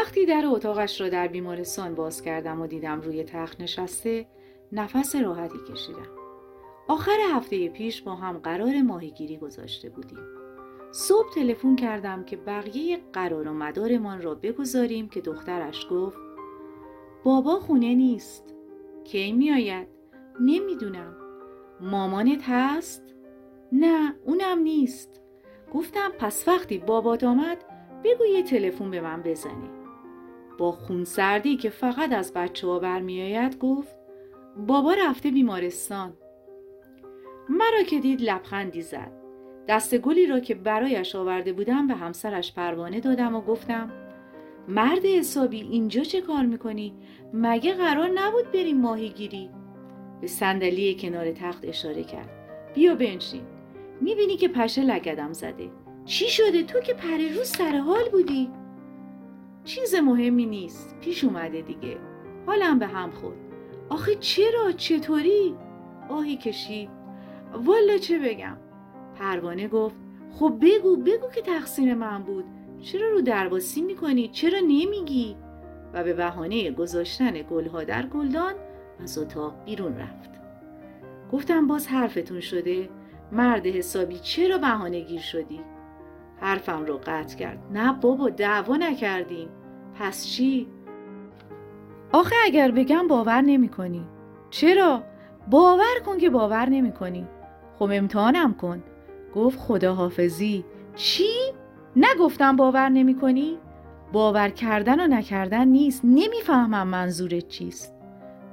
وقتی در اتاقش را در بیمارستان باز کردم و دیدم روی تخت نشسته نفس راحتی کشیدم. آخر هفته پیش با هم قرار ماهیگیری گذاشته بودیم. صبح تلفن کردم که بقیه قرار و مدارمان را بگذاریم که دخترش گفت بابا خونه نیست. کی میآید؟ نمی‌دونم. مامانت هست؟ نه اونم نیست. گفتم پس وقتی بابات آمد بگو یه تلفن به من بزنی. با خونسردی که فقط از بچه ها برمیآید گفت بابا رفته بیمارستان مرا که دید لبخندی زد دست گلی را که برایش آورده بودم به همسرش پروانه دادم و گفتم مرد حسابی اینجا چه کار می‌کنی؟ مگه قرار نبود بریم ماهیگیری؟ به صندلی کنار تخت اشاره کرد بیا بنشین می‌بینی که پشه لگدم زده چی شده تو که پر روز سر حال بودی؟ چیز مهمی نیست. پیش اومده دیگه. حالم به هم خورد. آخه چرا؟ چطوری؟ آهی کشید. والا چه بگم. پروانه گفت خب بگو بگو که تقصیر من بود. چرا رو درواسی می‌کنی؟ چرا نمیگی؟ و به بهانه گذاشتن گلها در گلدان از اتاق بیرون رفت. گفتم باز حرفتون شده. مرد حسابی چرا بهانه گیر شدی؟ حرفم رو قطع کرد. نه بابا دعوا نکردیم. پس چی؟ آخه اگر بگم باور نمی کنی. چرا؟ باور کن که باور نمی کنی. خب امتحانم کن. گفت خداحافظی. چی؟ نگفتم باور نمی کنی؟ باور کردن و نکردن نیست. نمی‌فهمم منظورت چیست.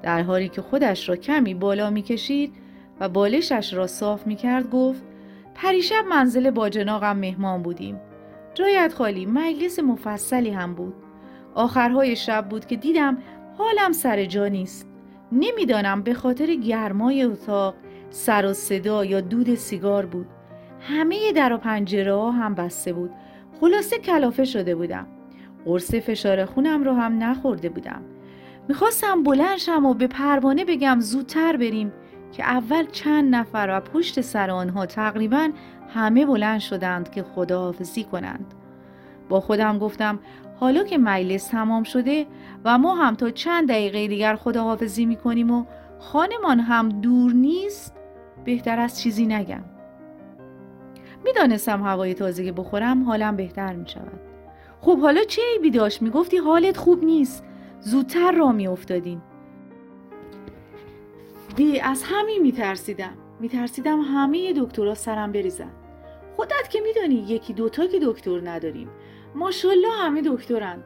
در حالی که خودش را کمی بالا می‌کشید و بالشش را صاف می‌کرد گفت پریشب منزل باجناقم مهمان بودیم. جایت خالی مجلس مفصلی هم بود. آخرهای شب بود که دیدم حالم سر جا نیست. نمی‌دانم به خاطر گرمای اتاق سر و صدا یا دود سیگار بود. همه در و پنجره ها هم بسته بود. خلاصه کلافه شده بودم. قرص فشار خونم رو هم نخورده بودم. می‌خواستم بلند شم و به پروانه بگم زودتر بریم. که اول چند نفر و پشت سر آنها تقریبا همه بلند شدند که خداحافظی کنند. با خودم گفتم حالا که مجلس تمام شده و ما هم تا چند دقیقه دیگر خداحافظی می‌کنیم و خانمان هم دور نیست بهتر از چیزی نگم. می‌دانستم هوای تازه بخورم حالم بهتر می شود. خب حالا چه عیبی داشت؟ می‌گفتی حالت خوب نیست. زودتر را میافتادیم. دی از همین میترسیدم. میترسیدم همه دکترها سرم بریزن. خودت که میدانی یکی دوتا که دکتر نداریم. ماشالله همه دکترند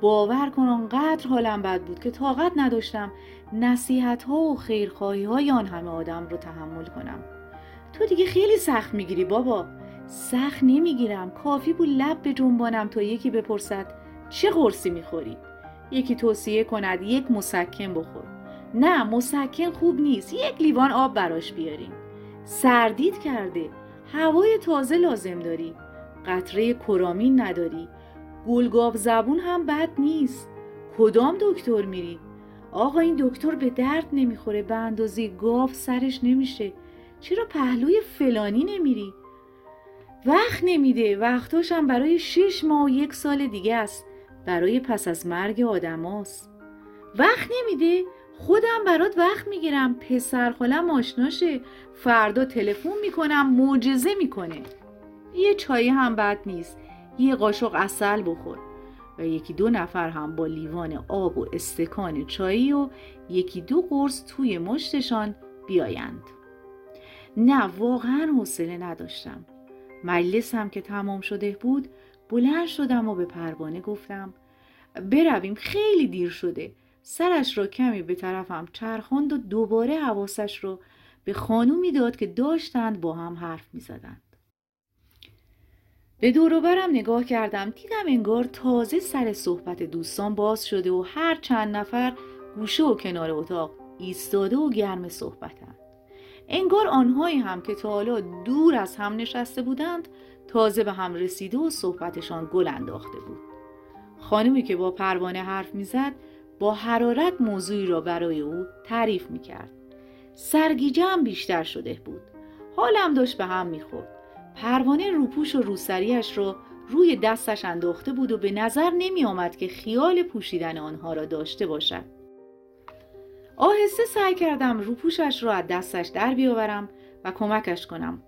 باور کن آنقدر حالم بد بود که طاقت نداشتم نصیحت ها و خیرخواهی های آن همه آدم رو تحمل کنم. تو دیگه خیلی سخت می‌گیری بابا. سخت نمی‌گیرم. کافی بود لب به جنبانم تا یکی بپرسد چه قرصی می‌خوری؟ یکی توصیه کند یک مسکن بخور. نه مسکن خوب نیست. یک لیوان آب براش بیاریم سردید کرده. هوای تازه لازم داری. قطره کرامین نداری. گلگاو زبون هم بد نیست. کدام دکتر میری؟ آقا این دکتر به درد نمی‌خوره. به اندازه گاو سرش نمیشه. چرا پهلوی فلانی نمیری؟ وقت نمیده. وقتاشم برای شش ماه و یک سال دیگه است. برای پس از مرگ آدماست وقت نمیده. خودم برات وقت می‌گیرم. پسر خالم آشناشه. فردا تلفن می‌کنم معجزه می‌کنه. یه چای هم بد نیست. یه قاشق اصل بخور. و یکی دو نفر هم با لیوان آب و استکان چایی و یکی دو قرص توی مشتشان بیایند. نه واقعا حوصله نداشتم. مجلسم که تمام شده بود بلند شدم و به پروانه گفتم برویم خیلی دیر شده. سرش را کمی به طرفم چرخاند و دوباره حواسش رو به خانومی داد که داشتند با هم حرف می زدند. به دوروبرم نگاه کردم دیدم انگار تازه سر صحبت دوستان باز شده و هر چند نفر گوشه و کنار اتاق ایستاده و گرم صحبتند. انگار آنهایی هم که تا حالا دور از هم نشسته بودند تازه به هم رسیده و صحبتشان گل انداخته بود خانمی که با پروانه حرف می‌زد با حرارت موضوعی را برای او تعریف می‌کرد سرگیجه هم بیشتر شده بود حالم داشت به هم می‌خورد پروانه روپوش و روسریش را روی دستش انداخته بود و به نظر نمی آمد که خیال پوشیدن آنها را داشته باشد. آهسته سعی کردم روپوشش را از دستش در بیاورم و کمکش کنم.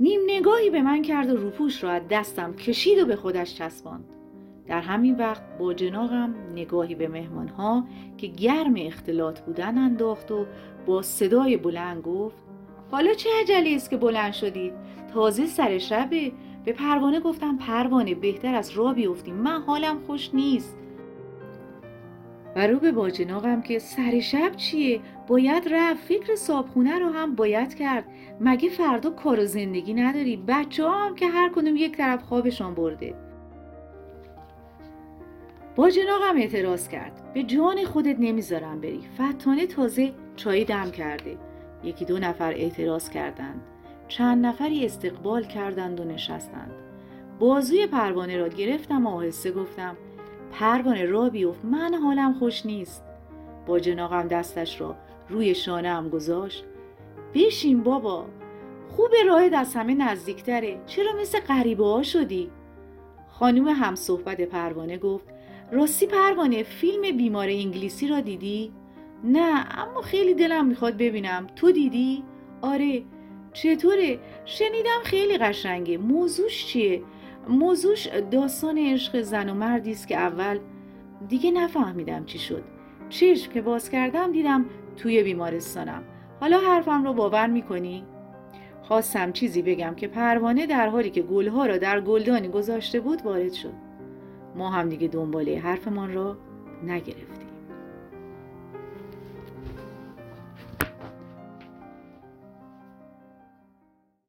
نیم نگاهی به من کرد و روپوش را از دستم کشید و به خودش چسباند. در همین وقت با جناغم نگاهی به مهمانها که گرم اختلاط بودن انداخت و با صدای بلند گفت حالا چه عجلی است که بلند شدید تازه سر شبه. به پروانه گفتم پروانه بهتر از را بیفتیم. من حالم خوش نیست. و رو به باجناقم که سر شب چیه؟ باید رفت. فکر صابخونه رو هم باید کرد. مگه فردا کار و زندگی نداری؟ بچه ها هم که هر کنم یک طرف خوابشان برده. باجناقم اعتراض کرد. به جان خودت نمی‌ذارم بری. فتانه تازه چای دم کرده. یکی دو نفر اعتراض کردند. چند نفری استقبال کردند و نشستند. بازوی پروانه را گرفتم و آهسته گفتم پروانه را بیفت. من حالم خوش نیست. با جناقم دستش را روی شانه هم گذاشت. بشین بابا. خوب راه از همه نزدیکتره. چرا مثل غریبه ها شدی؟ خانم هم صحبت پروانه گفت راستی پروانه فیلم بیمار انگلیسی را دیدی؟ نه اما خیلی دلم می‌خواد ببینم تو دیدی؟ آره چطوره؟ شنیدم خیلی قشنگه موضوعش چیه؟ موضوعش داستان عشق زن و مردی است که اول دیگه نفهمیدم چی شد چشم که باز کردم دیدم توی بیمارستانم حالا حرفم رو باور می‌کنی؟ خواستم چیزی بگم که پروانه در حالی که گلها را در گلدانی گذاشته بود وارد شد ما هم دیگه دنباله حرفمان را نگرفتیم.